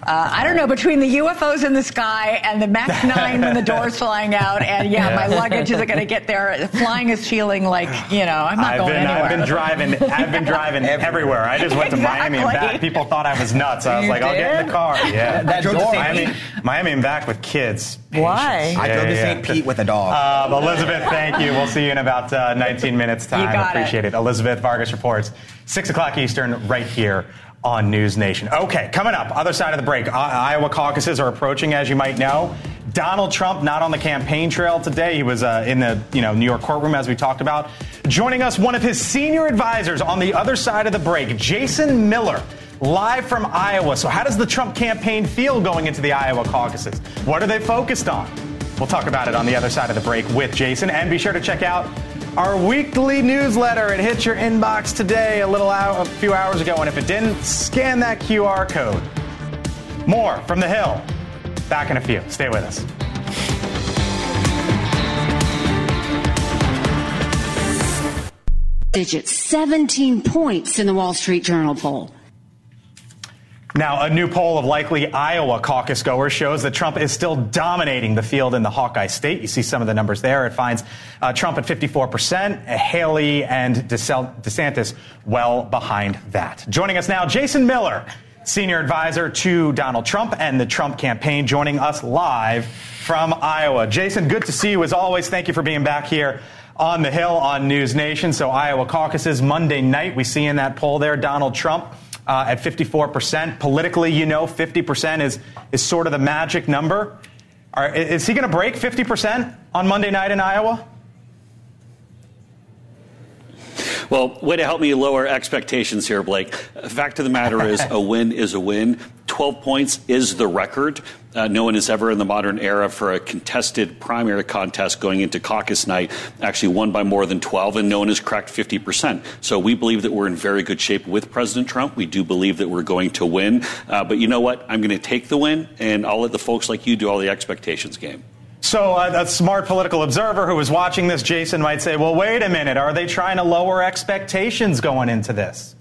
I don't know, between the UFOs in the sky and the MAX 9 when the door's flying out, and yeah, my luggage isn't going to get there. Flying is feeling like, you know, I'm not I've going been, anywhere. I've been driving. I've been driving everywhere. I just went to Miami and back. People thought I was nuts. I was You like, I'll get in the car. Yeah, That door. to St. Miami, Miami and back with kids. Why? Patience. I drove to St. Pete with a dog. Um, Elizabeth, thank you. We'll see you in about uh, 19 minutes time. You got it. Appreciate it. Elizabeth Vargas reports six o'clock Eastern right here on News Nation. Okay, coming up, other side of the break. Iowa caucuses are approaching, as you might know. Donald Trump not on the campaign trail today. He was uh, in the you know New York courtroom, as we talked about. Joining us, one of his senior advisors on the other side of the break, Jason Miller. Live from Iowa. So, how does the Trump campaign feel going into the Iowa caucuses? What are they focused on? We'll talk about it on the other side of the break with Jason. And be sure to check out our weekly newsletter. It hit your inbox today, a little out, a few hours ago. And if it didn't, scan that QR code. More from the Hill. Back in a few. Stay with us. digits, 17 points in the Wall Street Journal poll. Now, a new poll of likely Iowa caucus goers shows that Trump is still dominating the field in the Hawkeye state. You see some of the numbers there. It finds uh, Trump at 54%, Haley and DeSantis well behind that. Joining us now, Jason Miller, senior advisor to Donald Trump and the Trump campaign, joining us live from Iowa. Jason, good to see you as always. Thank you for being back here on the Hill on News Nation. So, Iowa caucuses Monday night. We see in that poll there Donald Trump uh, at 54%. Politically, you know, 50% is, is sort of the magic number. Are, is he going to break 50% on Monday night in Iowa? Well, way to help me lower expectations here, Blake. Fact of the matter is, a win is a win. 12 points is the record. Uh, no one has ever in the modern era for a contested primary contest going into caucus night actually won by more than 12, and no one has cracked 50%. So we believe that we're in very good shape with President Trump. We do believe that we're going to win. Uh, but you know what? I'm going to take the win, and I'll let the folks like you do all the expectations game. So, uh, a smart political observer who was watching this, Jason, might say, well, wait a minute. Are they trying to lower expectations going into this?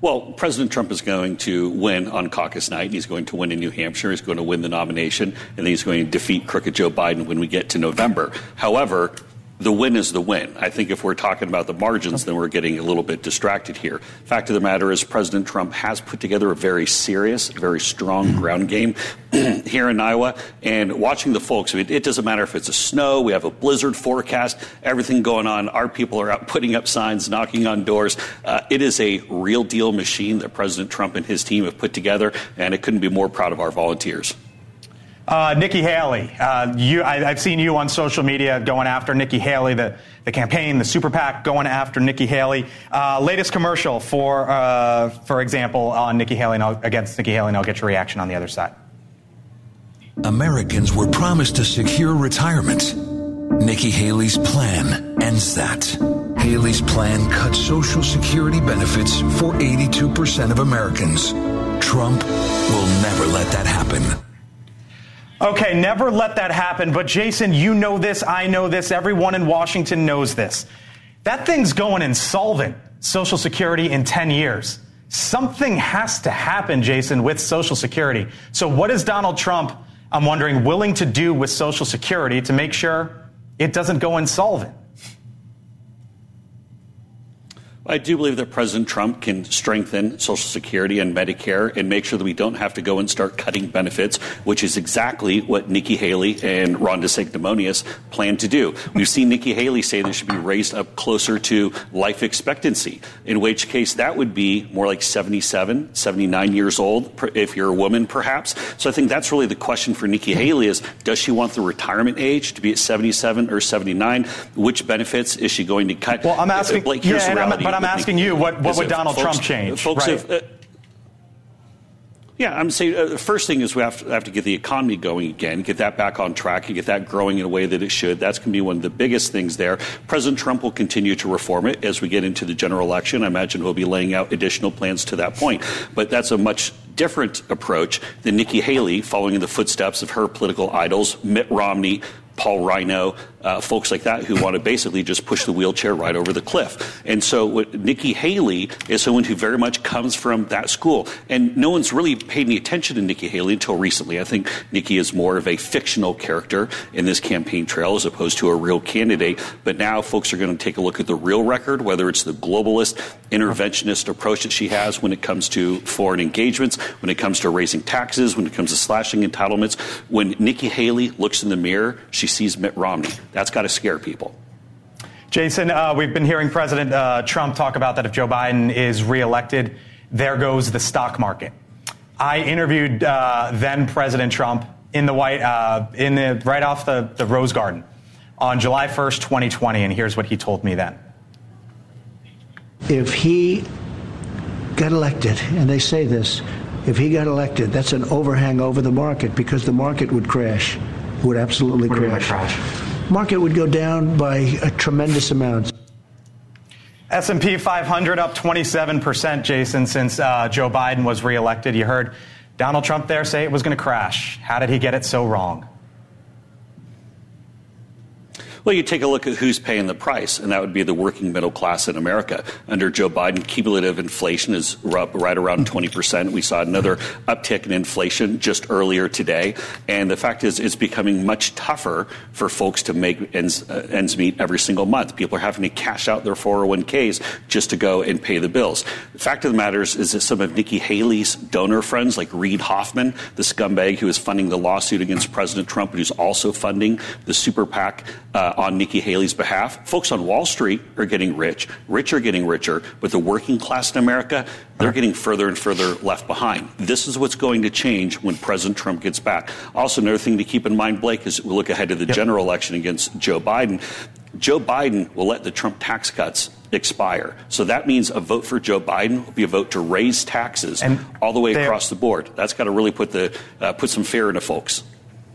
Well, President Trump is going to win on caucus night. He's going to win in New Hampshire. He's going to win the nomination, and then he's going to defeat crooked Joe Biden when we get to November. However, the win is the win. I think if we're talking about the margins, then we're getting a little bit distracted here. Fact of the matter is, President Trump has put together a very serious, very strong ground game here in Iowa. And watching the folks, I mean, it doesn't matter if it's a snow, we have a blizzard forecast, everything going on. Our people are out putting up signs, knocking on doors. Uh, it is a real deal machine that President Trump and his team have put together, and it couldn't be more proud of our volunteers. Uh, Nikki Haley, uh, you, I, have seen you on social media going after Nikki Haley, the, the campaign, the super PAC going after Nikki Haley. Uh, latest commercial for, uh, for example, on Nikki Haley and against Nikki Haley, and I'll get your reaction on the other side. Americans were promised a secure retirement. Nikki Haley's plan ends that. Haley's plan cuts Social Security benefits for 82% of Americans. Trump will never let that happen. Okay, never let that happen. But Jason, you know this. I know this. Everyone in Washington knows this. That thing's going insolvent, Social Security, in 10 years. Something has to happen, Jason, with Social Security. So, what is Donald Trump, I'm wondering, willing to do with Social Security to make sure it doesn't go insolvent? I do believe that President Trump can strengthen Social Security and Medicare and make sure that we don't have to go and start cutting benefits, which is exactly what Nikki Haley and Ron DeSanctimonious plan to do. We've seen Nikki Haley say they should be raised up closer to life expectancy, in which case that would be more like 77, 79 years old, if you're a woman, perhaps. So I think that's really the question for Nikki Haley is, does she want the retirement age to be at 77 or 79? Which benefits is she going to cut? Well, I'm asking, Blake, here's yeah, the reality. But I'm asking you, what, what would Donald folks, Trump change? Folks right. have, uh, yeah, I'm saying uh, the first thing is we have to, have to get the economy going again, get that back on track, and get that growing in a way that it should. That's going to be one of the biggest things there. President Trump will continue to reform it as we get into the general election. I imagine he'll be laying out additional plans to that point. But that's a much different approach than Nikki Haley following in the footsteps of her political idols, Mitt Romney, Paul Ryan, uh, folks like that who want to basically just push the wheelchair right over the cliff. And so Nikki Haley is someone who very much comes from that school. And no one's really paid any attention to Nikki Haley until recently. I think Nikki is more of a fictional character in this campaign trail as opposed to a real candidate. But now folks are going to take a look at the real record, whether it's the globalist, interventionist approach that she has when it comes to foreign engagements, when it comes to raising taxes, when it comes to slashing entitlements. When Nikki Haley looks in the mirror, she sees Mitt Romney. That's got to scare people. Jason, uh, we've been hearing President uh, Trump talk about that if Joe Biden is reelected, there goes the stock market. I interviewed uh, then President Trump in the White, uh, in the right off the, the Rose Garden on July 1st, 2020, and here's what he told me then. If he got elected, and they say this, if he got elected, that's an overhang over the market because the market would crash, would absolutely Would crash. crash. Market would go down by a tremendous amount. S&P 500 up 27%, Jason, since uh, Joe Biden was reelected. You heard Donald Trump there say it was going to crash. How did he get it so wrong? Well, you take a look at who's paying the price, and that would be the working middle class in America. Under Joe Biden, cumulative inflation is right around 20%. We saw another uptick in inflation just earlier today. And the fact is, it's becoming much tougher for folks to make ends, uh, ends meet every single month. People are having to cash out their 401ks just to go and pay the bills. The fact of the matter is, is that some of Nikki Haley's donor friends, like Reid Hoffman, the scumbag who is funding the lawsuit against President Trump, who's also funding the super PAC uh, on Nikki Haley's behalf. Folks on Wall Street are getting rich, rich are getting richer, but the working class in America, they're getting further and further left behind. This is what's going to change when President Trump gets back. Also, another thing to keep in mind, Blake, is we look ahead to the yep. general election against Joe Biden. Joe Biden will let the Trump tax cuts expire. So that means a vote for Joe Biden will be a vote to raise taxes and all the way across the board. That's got to really put the uh, put some fear into folks.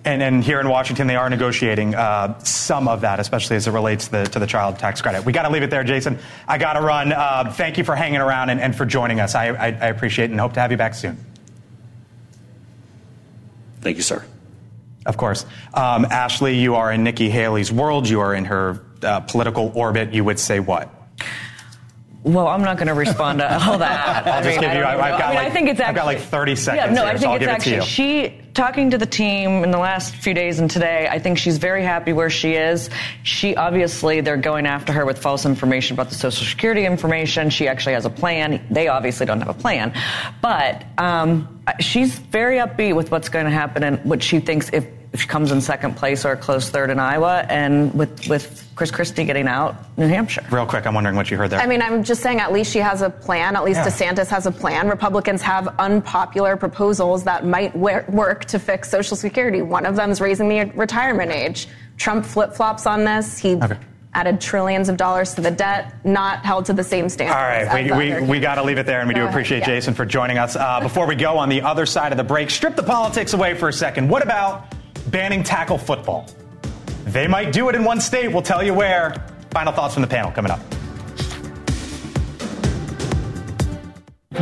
And, and, here in Washington, they are negotiating uh, some of that, especially as it relates to the, to the child tax credit. We got to leave it there, Jason. I got to run. Uh, thank you for hanging around and, and for joining us. I, I, I, appreciate it and hope to have you back soon. Thank you, sir. Of course. Um, Ashley, you are in Nikki Haley's world. You are in her uh, political orbit. You would say what? Well, I'm not going to respond to all that. I'll just mean, give you. I, have got I mean, like, I think it's actually, I've got like 30 seconds. Yeah, no, here, I think so it's actually it she talking to the team in the last few days and today. I think she's very happy where she is. She obviously they're going after her with false information about the Social Security information. She actually has a plan. They obviously don't have a plan, but um, she's very upbeat with what's going to happen and what she thinks if if she comes in second place or a close third in Iowa, and with with Chris Christie getting out New Hampshire. Real quick, I'm wondering what you heard there. I mean, I'm just saying at least she has a plan. At least Yeah. DeSantis has a plan. Republicans have unpopular proposals that might work to fix Social Security. One of them is raising the retirement age. Trump flip flops on this. He added trillions of dollars to the debt, not held to the same standards. All right, we, we, we got to leave it there, and we Go do ahead, appreciate yeah. Jason for joining us. Uh, before we go on the other side of the break, strip the politics away for a second. What about banning tackle football? They might do it in one state. We'll tell you where. Final thoughts from the panel coming up.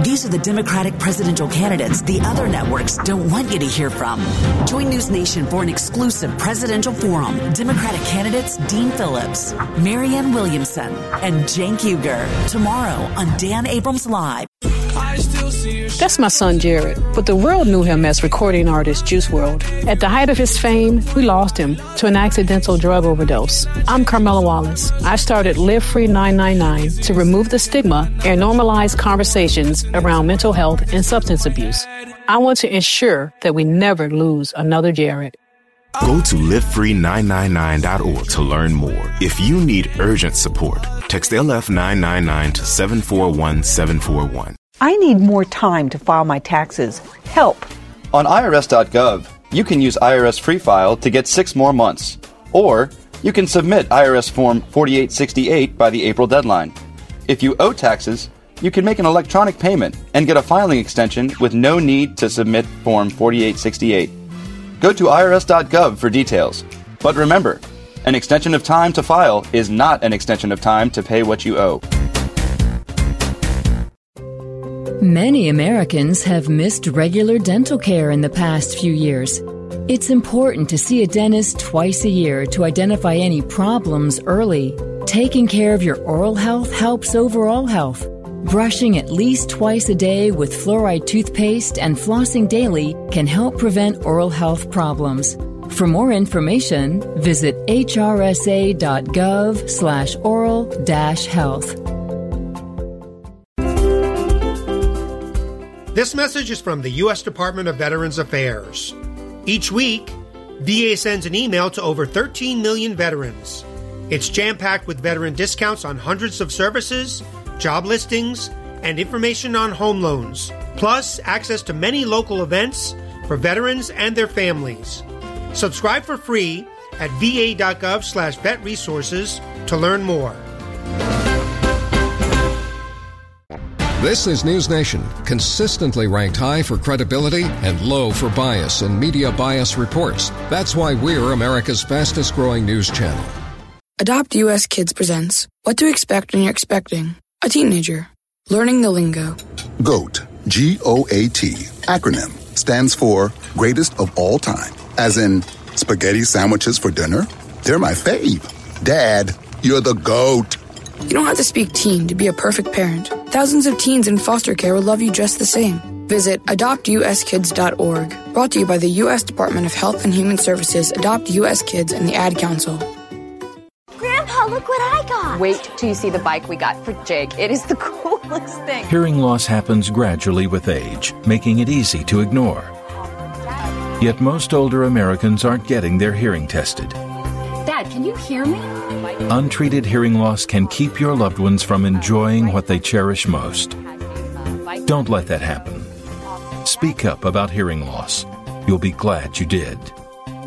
These are the Democratic presidential candidates the other networks don't want you to hear from. Join News Nation for an exclusive presidential forum. Democratic candidates Dean Phillips, Marianne Williamson, and Cenk Uygur tomorrow on Dan Abrams Live. That's my son Jared, but the world knew him as recording artist Juice WRLD. At the height of his fame, we lost him to an accidental drug overdose. I'm Carmela Wallace. I started Live Free 999 to remove the stigma and normalize conversations around mental health and substance abuse. I want to ensure that we never lose another Jared. Go to livefree999.org to learn more. If you need urgent support, text LF999 to 741 741. I need more time to file my taxes. Help. On IRS.gov, you can use IRS Free File to get six more months. Or you can submit IRS Form 4868 by the April deadline. If you owe taxes, you can make an electronic payment and get a filing extension with no need to submit Form 4868. Go to IRS.gov for details. But remember, an extension of time to file is not an extension of time to pay what you owe. Many Americans have missed regular dental care in the past few years. It's important to see a dentist twice a year to identify any problems early. Taking care of your oral health helps overall health. Brushing at least twice a day with fluoride toothpaste and flossing daily can help prevent oral health problems. For more information, visit hrsa.gov This message is from the U.S. Department of Veterans Affairs. Each week, VA sends an email to over 13 million veterans. It's jam packed with veteran discounts on hundreds of services, job listings, and information on home loans, plus access to many local events for veterans and their families. Subscribe for free at va.gov slash vet resources to learn more. This is News Nation, consistently ranked high for credibility and low for bias in media bias reports. That's why we're America's fastest growing news channel. Adopt US Kids presents What to Expect When You're Expecting a Teenager. Learning the lingo. GOAT, G O A T, acronym, stands for Greatest of All Time. As in, spaghetti sandwiches for dinner? They're my fave. Dad, you're the GOAT. You don't have to speak teen to be a perfect parent. Thousands of teens in foster care will love you just the same. Visit adoptuskids.org. Brought to you by the U.S. Department of Health and Human Services, Adopt U.S. Kids, and the Ad Council. Grandpa, look what I got. Wait till you see the bike we got for Jake. It is the coolest thing. Hearing loss happens gradually with age, making it easy to ignore. Yet most older Americans aren't getting their hearing tested. Dad, can you hear me? Untreated hearing loss can keep your loved ones from enjoying what they cherish most. Don't let that happen. Speak up about hearing loss. You'll be glad you did.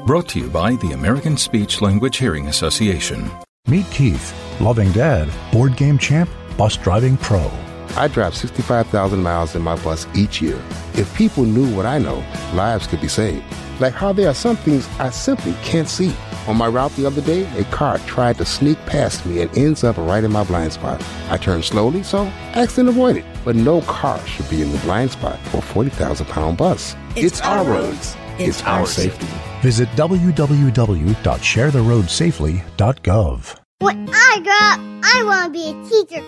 Brought to you by the American Speech Language Hearing Association. Meet Keith, loving dad, board game champ, bus driving pro. I drive 65,000 miles in my bus each year. If people knew what I know, lives could be saved. Like how there are some things I simply can't see. On my route the other day, a car tried to sneak past me and ends up right in my blind spot. I turned slowly, so accident avoided. But no car should be in the blind spot for a 40,000 pound bus. It's, it's our roads. It's, it's our safety. Visit www.sharetheroadsafely.gov. When I grow up, I want to be a teacher.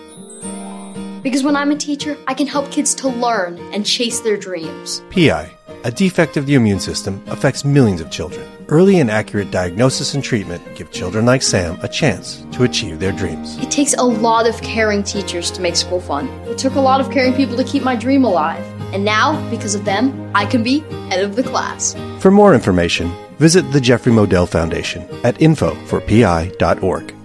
Because when I'm a teacher, I can help kids to learn and chase their dreams. PI, a defect of the immune system, affects millions of children. Early and accurate diagnosis and treatment give children like Sam a chance to achieve their dreams. It takes a lot of caring teachers to make school fun. It took a lot of caring people to keep my dream alive. And now, because of them, I can be head of the class. For more information, visit the Jeffrey Modell Foundation at info4pi.org.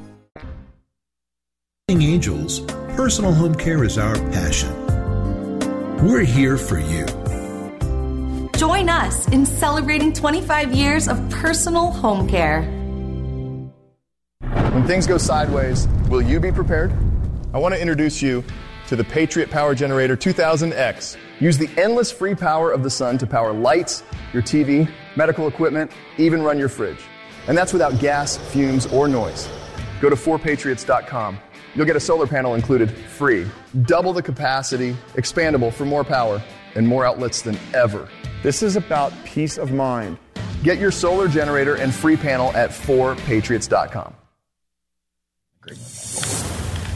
Angels, personal home care is our passion. We're here for you. Join us in celebrating 25 years of personal home care. When things go sideways, will you be prepared? I want to introduce you to the Patriot Power Generator 2000X. Use the endless free power of the sun to power lights, your TV, medical equipment, even run your fridge. And that's without gas, fumes, or noise. Go to 4patriots.com. You'll get a solar panel included free, double the capacity, expandable for more power, and more outlets than ever. This is about peace of mind. Get your solar generator and free panel at 4patriots.com.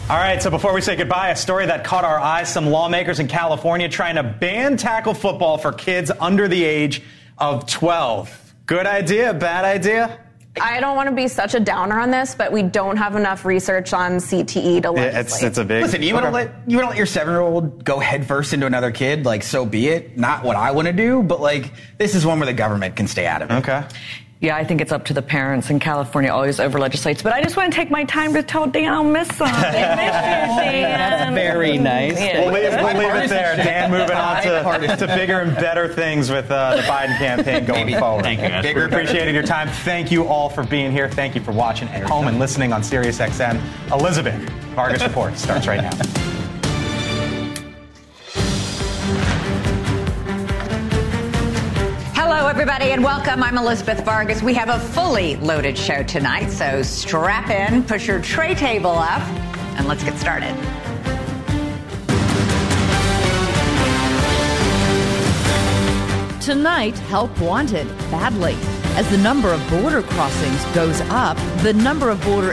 All right, so before we say goodbye, a story that caught our eyes some lawmakers in California trying to ban tackle football for kids under the age of 12. Good idea, bad idea? I don't want to be such a downer on this, but we don't have enough research on CTE to legislate. Yeah, it's, it's a big. Listen, you want to let you want to let your seven year old go headfirst into another kid? Like, so be it. Not what I want to do, but like, this is one where the government can stay out of it. Okay. Yeah, I think it's up to the parents, and California always over legislates. But I just want to take my time to tell Dan I'll miss him. Miss Dan. That's very nice. Yeah. We'll leave, we'll leave it there. Dan moving on to, to bigger and better things with uh, the Biden campaign going Maybe. forward. Thank you, guys. Bigger, better. appreciated your time. Thank you all for being here. Thank you for watching at home and listening on SiriusXM. Elizabeth, Vargas Report starts right now. Hello, everybody, and welcome. I'm Elizabeth Vargas. We have a fully loaded show tonight, so strap in, push your tray table up, and let's get started. Tonight, help wanted badly. As the number of border crossings goes up, the number of border